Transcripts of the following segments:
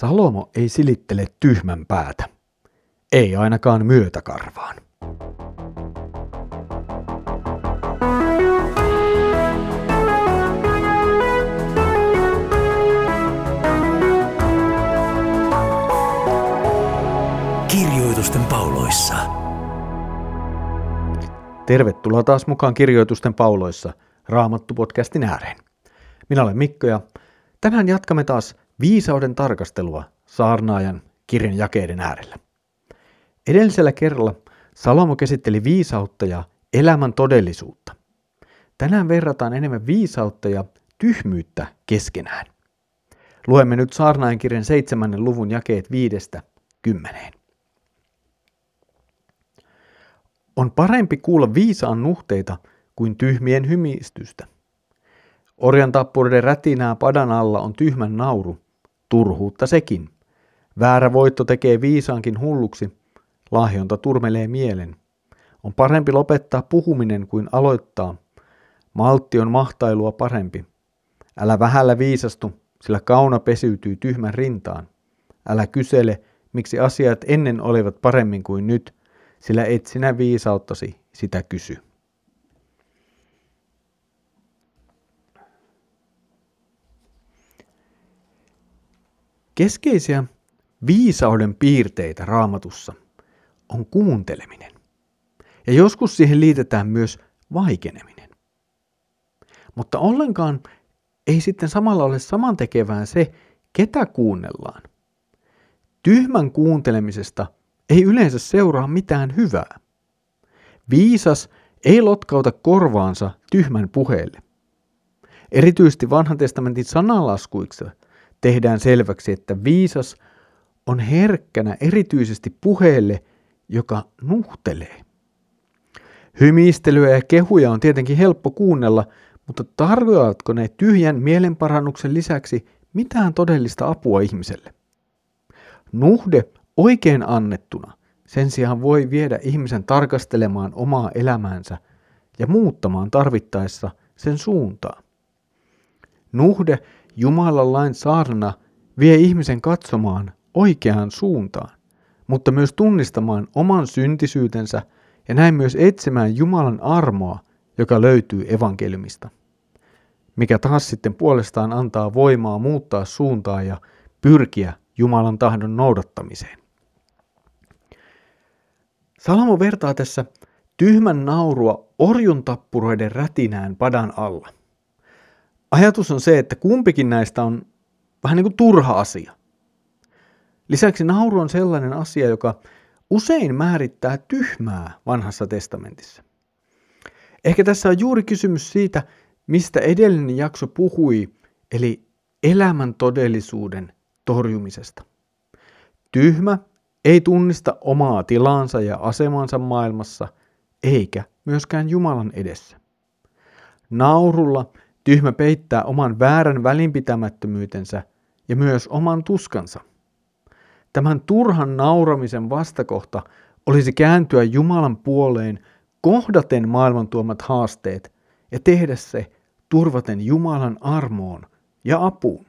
Salomo ei silittele tyhmän päätä. Ei ainakaan myötäkarvaan. Kirjoitusten pauloissa. Tervetuloa taas mukaan Kirjoitusten pauloissa Raamattu-podcastin ääreen. Minä olen Mikko ja tänään jatkamme taas viisauden tarkastelua saarnaajan kirjan jakeiden äärellä. Edellisellä kerralla Salomo käsitteli viisautta ja elämän todellisuutta. Tänään verrataan enemmän viisautta ja tyhmyyttä keskenään. Luemme nyt saarnaajan kirjan seitsemännen luvun jakeet viidestä kymmeneen. On parempi kuulla viisaan nuhteita kuin tyhmien hymistystä. Orjan tappureiden rätinää padan alla on tyhmän nauru, turhuutta sekin. Väärä voitto tekee viisaankin hulluksi, lahjonta turmelee mielen. On parempi lopettaa puhuminen kuin aloittaa. Maltti on mahtailua parempi. Älä vähällä viisastu, sillä kauna pesiytyy tyhmän rintaan. Älä kysele, miksi asiat ennen olivat paremmin kuin nyt, sillä et sinä viisauttasi sitä kysy. Keskeisiä viisauden piirteitä raamatussa on kuunteleminen. Ja joskus siihen liitetään myös vaikeneminen. Mutta ollenkaan ei sitten samalla ole samantekevään se, ketä kuunnellaan. Tyhmän kuuntelemisesta ei yleensä seuraa mitään hyvää. Viisas ei lotkauta korvaansa tyhmän puheelle. Erityisesti vanhan testamentin sanalaskuiksi tehdään selväksi, että viisas on herkkänä erityisesti puheelle, joka nuhtelee. Hymistelyä ja kehuja on tietenkin helppo kuunnella, mutta tarjoavatko ne tyhjän mielenparannuksen lisäksi mitään todellista apua ihmiselle? Nuhde oikein annettuna sen sijaan voi viedä ihmisen tarkastelemaan omaa elämäänsä ja muuttamaan tarvittaessa sen suuntaa. Nuhde Jumalan lain saarna vie ihmisen katsomaan oikeaan suuntaan, mutta myös tunnistamaan oman syntisyytensä ja näin myös etsimään Jumalan armoa, joka löytyy evankeliumista. Mikä taas sitten puolestaan antaa voimaa muuttaa suuntaa ja pyrkiä Jumalan tahdon noudattamiseen. Salomo vertaa tässä tyhmän naurua orjuntappuroiden rätinään padan alla. Ajatus on se, että kumpikin näistä on vähän niin kuin turha asia. Lisäksi nauru on sellainen asia, joka usein määrittää tyhmää vanhassa testamentissa. Ehkä tässä on juuri kysymys siitä, mistä edellinen jakso puhui, eli elämän todellisuuden torjumisesta. Tyhmä ei tunnista omaa tilansa ja asemansa maailmassa, eikä myöskään Jumalan edessä. Naurulla tyhmä peittää oman väärän välinpitämättömyytensä ja myös oman tuskansa. Tämän turhan nauramisen vastakohta olisi kääntyä Jumalan puoleen kohdaten maailman tuomat haasteet ja tehdä se turvaten Jumalan armoon ja apuun.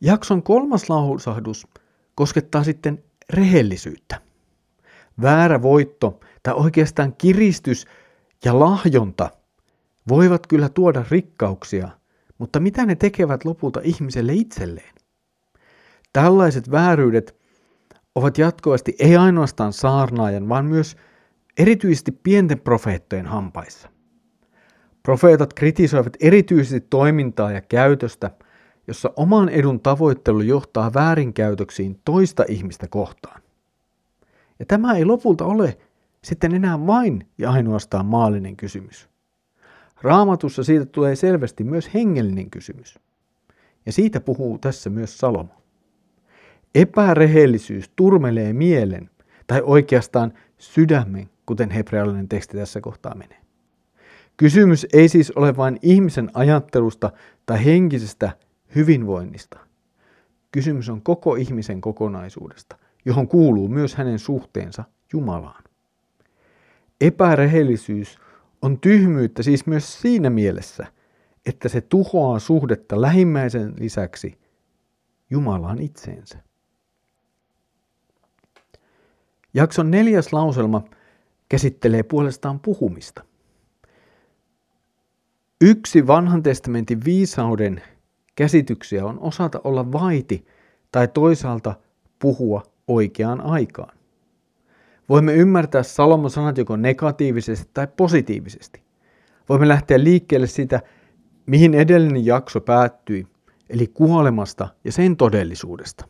Jakson kolmas lausahdus koskettaa sitten rehellisyyttä. Väärä voitto tai oikeastaan kiristys ja lahjonta voivat kyllä tuoda rikkauksia, mutta mitä ne tekevät lopulta ihmiselle itselleen? Tällaiset vääryydet ovat jatkuvasti ei ainoastaan saarnaajan, vaan myös erityisesti pienten profeettojen hampaissa. Profeetat kritisoivat erityisesti toimintaa ja käytöstä – jossa oman edun tavoittelu johtaa väärinkäytöksiin toista ihmistä kohtaan. Ja tämä ei lopulta ole sitten enää vain ja ainoastaan maallinen kysymys. Raamatussa siitä tulee selvästi myös hengellinen kysymys. Ja siitä puhuu tässä myös Salomo. Epärehellisyys turmelee mielen, tai oikeastaan sydämen, kuten hebrealainen teksti tässä kohtaa menee. Kysymys ei siis ole vain ihmisen ajattelusta tai henkisestä hyvinvoinnista. Kysymys on koko ihmisen kokonaisuudesta, johon kuuluu myös hänen suhteensa Jumalaan. Epärehellisyys on tyhmyyttä siis myös siinä mielessä, että se tuhoaa suhdetta lähimmäisen lisäksi Jumalaan itseensä. Jakson neljäs lauselma käsittelee puolestaan puhumista. Yksi vanhan testamentin viisauden käsityksiä on osata olla vaiti tai toisaalta puhua oikeaan aikaan. Voimme ymmärtää Salomon sanat joko negatiivisesti tai positiivisesti. Voimme lähteä liikkeelle siitä, mihin edellinen jakso päättyi, eli kuolemasta ja sen todellisuudesta.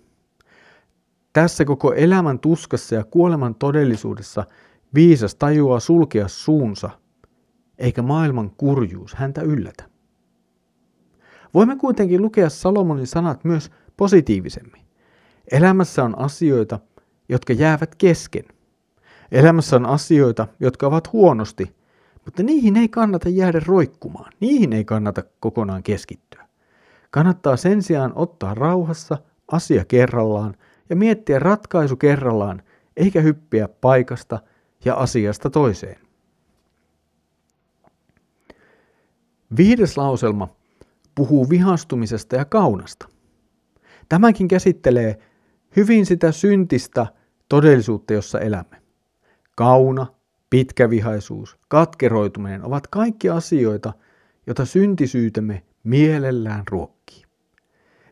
Tässä koko elämän tuskassa ja kuoleman todellisuudessa viisas tajuaa sulkea suunsa, eikä maailman kurjuus häntä yllätä. Voimme kuitenkin lukea Salomonin sanat myös positiivisemmin. Elämässä on asioita, jotka jäävät kesken. Elämässä on asioita, jotka ovat huonosti, mutta niihin ei kannata jäädä roikkumaan. Niihin ei kannata kokonaan keskittyä. Kannattaa sen sijaan ottaa rauhassa asia kerrallaan ja miettiä ratkaisu kerrallaan, eikä hyppiä paikasta ja asiasta toiseen. Viides lauselma puhuu vihastumisesta ja kaunasta. Tämäkin käsittelee hyvin sitä syntistä todellisuutta, jossa elämme. Kauna, pitkävihaisuus, katkeroituminen ovat kaikki asioita, joita syntisyytemme mielellään ruokkii.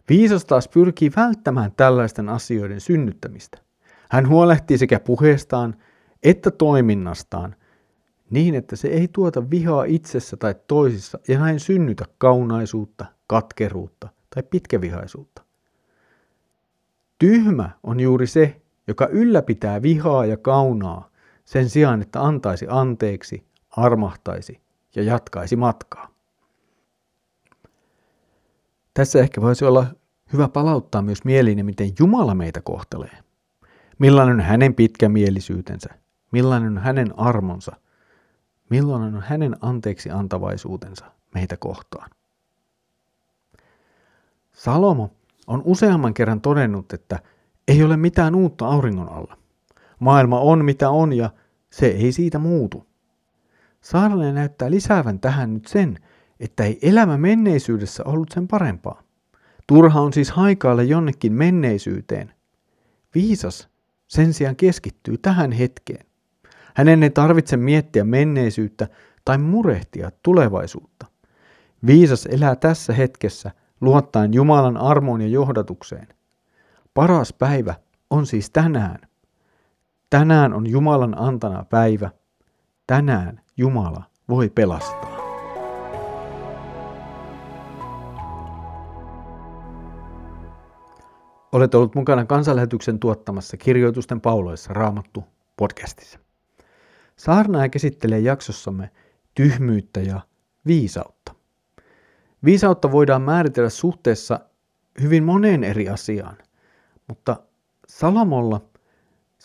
Viisas taas pyrkii välttämään tällaisten asioiden synnyttämistä. Hän huolehtii sekä puheestaan että toiminnastaan niin, että se ei tuota vihaa itsessä tai toisissa ja näin synnytä kaunaisuutta, katkeruutta tai pitkävihaisuutta. Tyhmä on juuri se, joka ylläpitää vihaa ja kaunaa sen sijaan, että antaisi anteeksi, armahtaisi ja jatkaisi matkaa. Tässä ehkä voisi olla hyvä palauttaa myös mieliin, miten Jumala meitä kohtelee. Millainen on hänen pitkämielisyytensä, millainen on hänen armonsa, millainen on hänen anteeksi antavaisuutensa meitä kohtaan. Salomo on useamman kerran todennut, että ei ole mitään uutta auringon alla. Maailma on mitä on ja se ei siitä muutu. Saarnainen näyttää lisäävän tähän nyt sen, että ei elämä menneisyydessä ollut sen parempaa. Turha on siis haikailla jonnekin menneisyyteen. Viisas sen sijaan keskittyy tähän hetkeen. Hänen ei tarvitse miettiä menneisyyttä tai murehtia tulevaisuutta. Viisas elää tässä hetkessä luottaen Jumalan armoon ja johdatukseen. Paras päivä on siis tänään. Tänään on Jumalan antana päivä. Tänään Jumala voi pelastaa. Olet ollut mukana kansanlähetyksen tuottamassa kirjoitusten pauloissa Raamattu podcastissa. Saarnaaja käsittelee jaksossamme tyhmyyttä ja viisautta. Viisautta voidaan määritellä suhteessa hyvin moneen eri asiaan, mutta Salomolla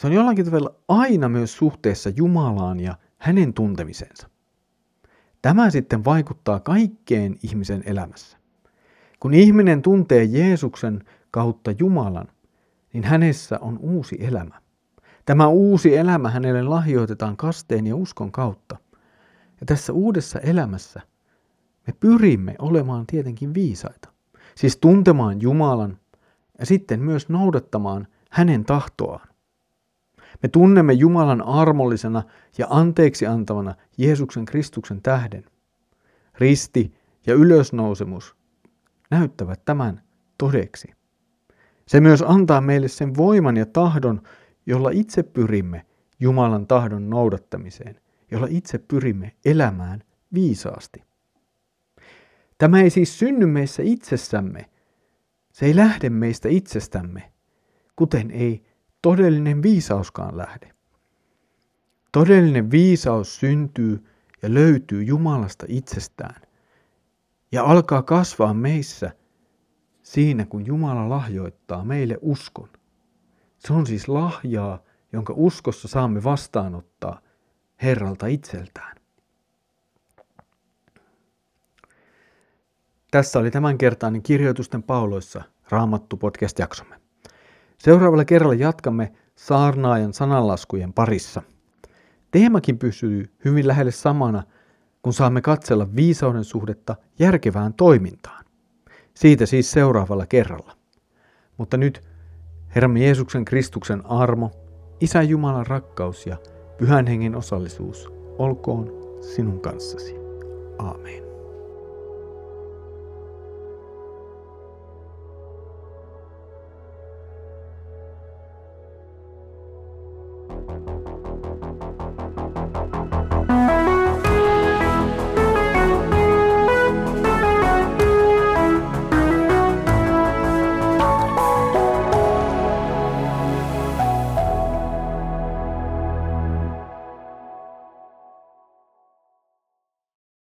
se on jollakin tavalla aina myös suhteessa Jumalaan ja hänen tuntemisensa. Tämä sitten vaikuttaa kaikkeen ihmisen elämässä. Kun ihminen tuntee Jeesuksen kautta Jumalan, niin hänessä on uusi elämä. Tämä uusi elämä hänelle lahjoitetaan kasteen ja uskon kautta. Ja tässä uudessa elämässä me pyrimme olemaan tietenkin viisaita. Siis tuntemaan Jumalan ja sitten myös noudattamaan hänen tahtoaan. Me tunnemme Jumalan armollisena ja anteeksi antavana Jeesuksen Kristuksen tähden. Risti ja ylösnousemus näyttävät tämän todeksi. Se myös antaa meille sen voiman ja tahdon, jolla itse pyrimme Jumalan tahdon noudattamiseen, jolla itse pyrimme elämään viisaasti. Tämä ei siis synny meissä itsessämme. Se ei lähde meistä itsestämme, kuten ei todellinen viisauskaan lähde. Todellinen viisaus syntyy ja löytyy Jumalasta itsestään ja alkaa kasvaa meissä siinä, kun Jumala lahjoittaa meille uskon. Se on siis lahjaa, jonka uskossa saamme vastaanottaa Herralta itseltään. Tässä oli tämänkertainen kirjoitusten pauloissa Raamattu podcast-jaksomme. Seuraavalla kerralla jatkamme saarnaajan sananlaskujen parissa. Teemakin pysyy hyvin lähelle samana kun saamme katsella viisauden suhdetta järkevään toimintaan. Siitä siis seuraavalla kerralla. Mutta nyt Herramme Jeesuksen Kristuksen armo, Isä Jumalan rakkaus ja Pyhän Hengen osallisuus olkoon sinun kanssasi. Aamen.